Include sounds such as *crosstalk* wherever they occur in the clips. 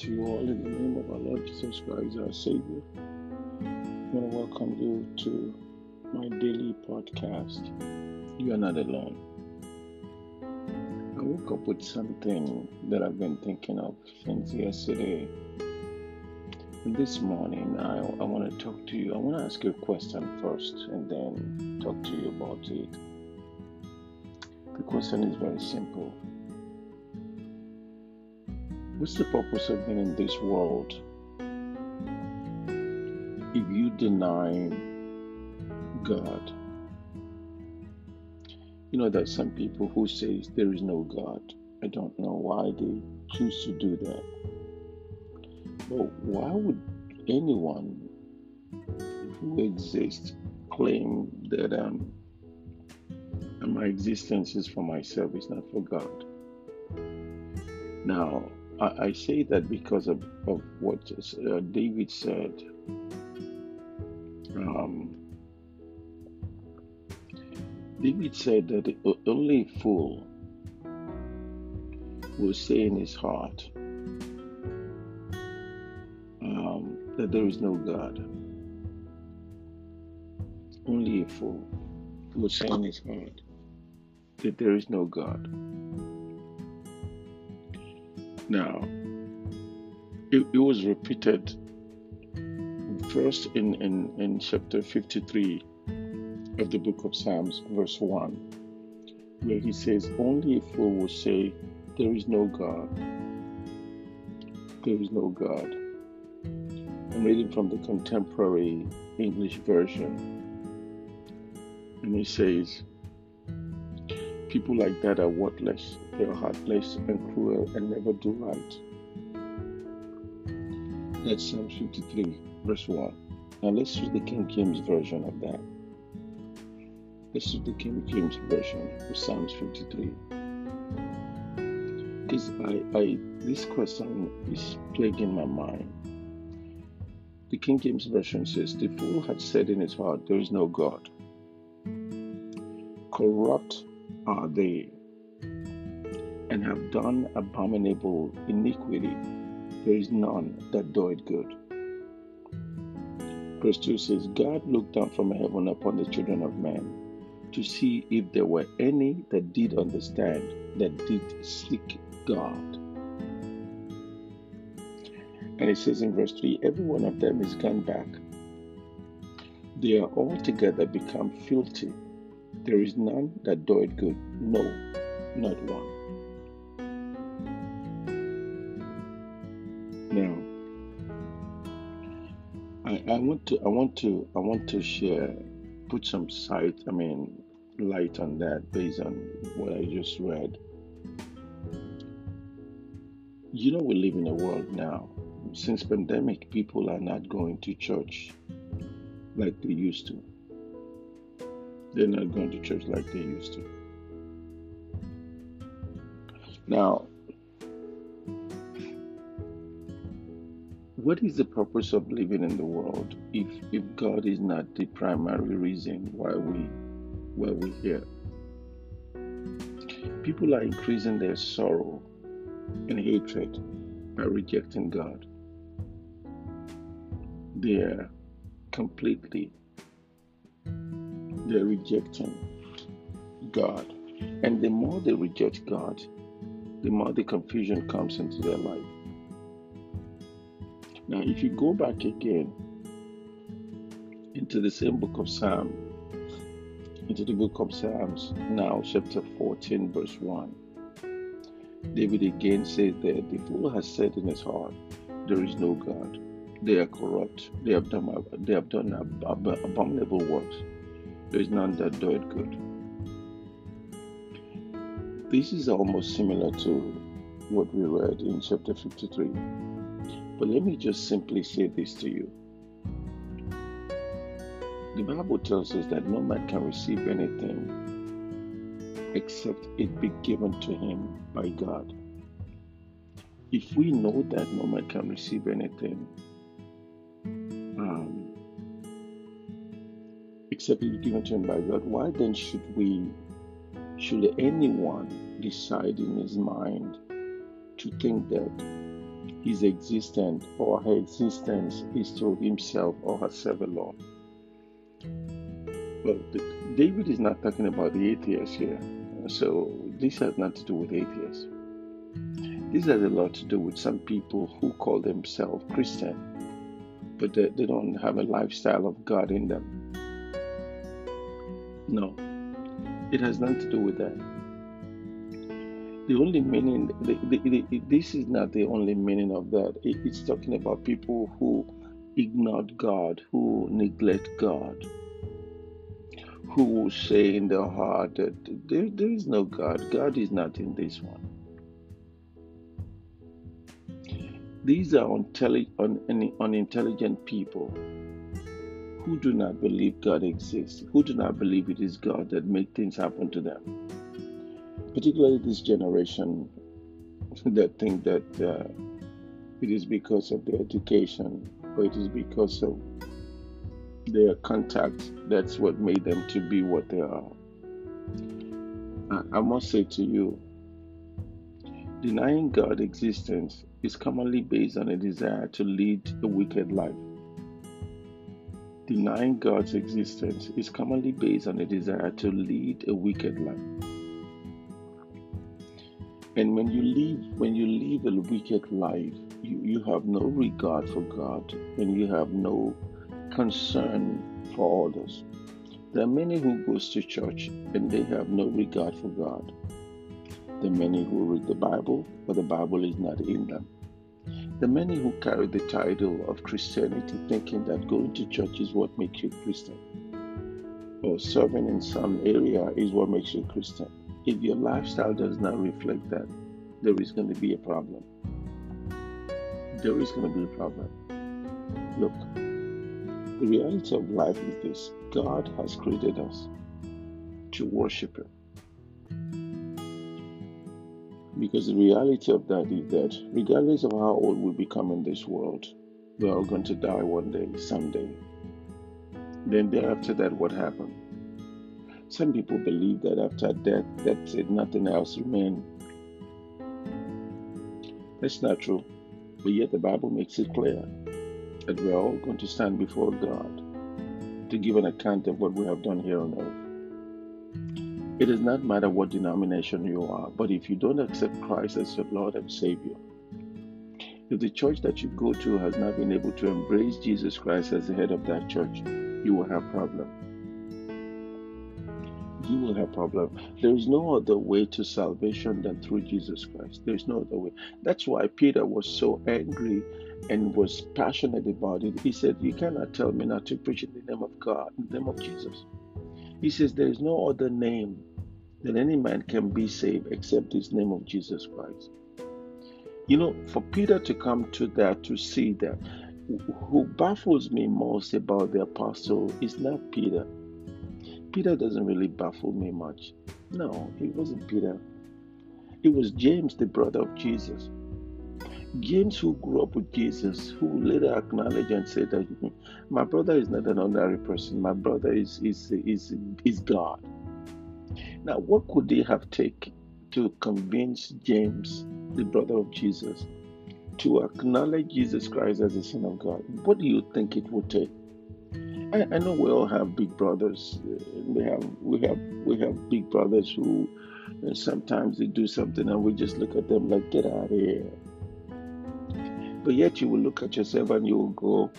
to you all in the name of our Lord Jesus Christ, our Savior. I want to welcome you to my daily podcast. You are not alone. I woke up with something that I've been thinking of since yesterday. And this morning, I, I want to talk to you. I want to ask you a question first and then talk to you about it. The question is very simple What's the purpose of being in this world if you deny God? You know, there's some people who say there is no God. I don't know why they choose to do that. But why would anyone who exists claim that um, my existence is for myself, it's not for God? Now, I, I say that because of, of what uh, David said. Um, David said that only fool will say in his heart um, that there is no God. Only a fool will say in his heart that there is no God. Now, it, it was repeated first in, in, in chapter 53 of the book of Psalms, verse 1, where he says, Only a fool will say, There is no God. There is no God. I'm reading from the contemporary English version. And he says, People like that are worthless. They are heartless and cruel and never do right. That's Psalm 53, verse 1. Now let's read the King James version of that. Let's use the King James version of Psalms 53. Because I, I, this question is plaguing my mind. The King James version says, The fool had said in his heart, There is no God. Corrupt are they and have done abominable iniquity. There is none that doeth good. Verse 2 says, God looked down from heaven upon the children of men to see if there were any that did understand, that did seek God. And it says in verse 3 every one of them is gone back. They are altogether become filthy. There is none that doeth good, no, not one. Now, I, I want to I want to I want to share put some sight I mean light on that based on what I just read. You know we live in a world now. Since pandemic people are not going to church like they used to. They're not going to church like they used to. Now, what is the purpose of living in the world if if God is not the primary reason why we why we're here? People are increasing their sorrow and hatred by rejecting God. They're completely they're rejecting God. And the more they reject God, the more the confusion comes into their life. Now, if you go back again into the same book of Psalm, into the book of Psalms, now chapter 14, verse 1, David again says that the fool has said in his heart, There is no God. They are corrupt. They have done, they have done abominable works. There is none that doeth good. This is almost similar to what we read in chapter 53. But let me just simply say this to you. The Bible tells us that no man can receive anything except it be given to him by God. If we know that no man can receive anything except it given to him by God, why then should we, should anyone decide in his mind to think that his existence or her existence is through himself or herself alone. Well, David is not talking about the atheists here. So this has nothing to do with atheists. This has a lot to do with some people who call themselves Christian, but they, they don't have a lifestyle of God in them. No, it has nothing to do with that. The only meaning, the, the, the, this is not the only meaning of that. It, it's talking about people who ignore God, who neglect God who say in their heart that there, there is no God. God is not in this one. These are unintelligent people who do not believe God exists, who do not believe it is God that make things happen to them. Particularly this generation *laughs* that think that uh, it is because of their education or it is because of their contact that's what made them to be what they are. I must say to you, denying God's existence is commonly based on a desire to lead a wicked life. Denying God's existence is commonly based on a desire to lead a wicked life. And when you live when you live a wicked life, you, you have no regard for God and you have no concern for others. There are many who goes to church and they have no regard for God. There are many who read the Bible, but the Bible is not in them. Are many who carry the title of Christianity thinking that going to church is what makes you Christian. Or serving in some area is what makes you Christian. If your lifestyle does not reflect that, there is going to be a problem. There is going to be a problem. Look, the reality of life is this God has created us to worship Him. Because the reality of that is that, regardless of how old we become in this world, we are all going to die one day, someday. Then, thereafter that, what happened? Some people believe that after death, that's it, nothing else remains. That's not true. But yet, the Bible makes it clear that we are all going to stand before God to give an account of what we have done here on earth. It does not matter what denomination you are, but if you don't accept Christ as your Lord and Savior, if the church that you go to has not been able to embrace Jesus Christ as the head of that church, you will have problem. You will have problem. There is no other way to salvation than through Jesus Christ. There is no other way. That's why Peter was so angry and was passionate about it, he said, You cannot tell me not to preach in the name of God, in the name of Jesus. He says, There is no other name that any man can be saved except this name of Jesus Christ. You know, for Peter to come to that, to see that, who baffles me most about the apostle is not Peter. Peter doesn't really baffle me much. No, it wasn't Peter. It was James, the brother of Jesus. James, who grew up with Jesus, who later acknowledged and said that my brother is not an ordinary person, my brother is is is is God. Now, what could they have taken to convince James, the brother of Jesus, to acknowledge Jesus Christ as the Son of God? What do you think it would take? I, I know we all have big brothers. Uh, we have we have we have big brothers who uh, sometimes they do something and we just look at them like, get out of here but yet you will look at yourself and you will go,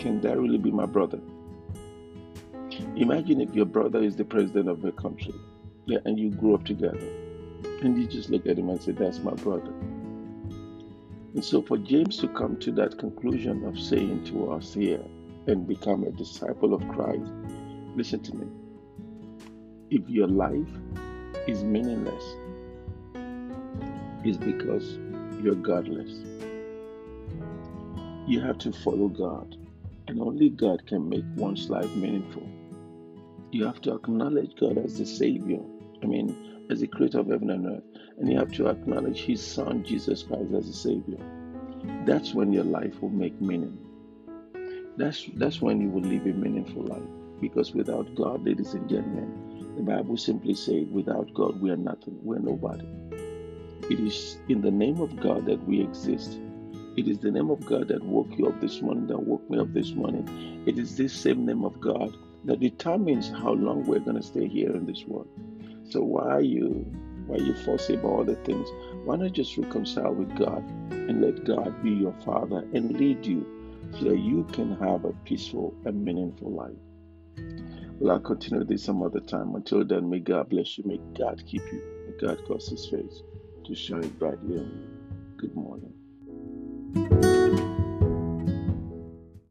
Can that really be my brother? Imagine if your brother is the president of a country yeah, and you grew up together and you just look at him and say, That's my brother. And so for James to come to that conclusion of saying to us here and become a disciple of Christ, listen to me. If your life is meaningless, it's because you're godless. You have to follow God, and only God can make one's life meaningful. You have to acknowledge God as the Savior, I mean, as the creator of heaven and earth, and you have to acknowledge His Son, Jesus Christ, as the Savior. That's when your life will make meaning. That's, that's when you will live a meaningful life. Because without God, ladies and gentlemen, the Bible simply says, without God, we are nothing, we're nobody. It is in the name of God that we exist. It is the name of God that woke you up this morning, that woke me up this morning. It is this same name of God that determines how long we're going to stay here in this world. So why are you why are you fussy about all the things? Why not just reconcile with God and let God be your Father and lead you so that you can have a peaceful and meaningful life? Well, I'll continue this some other time. Until then, may God bless you. May God keep you. May God cause His face to shine brightly on you. Good morning.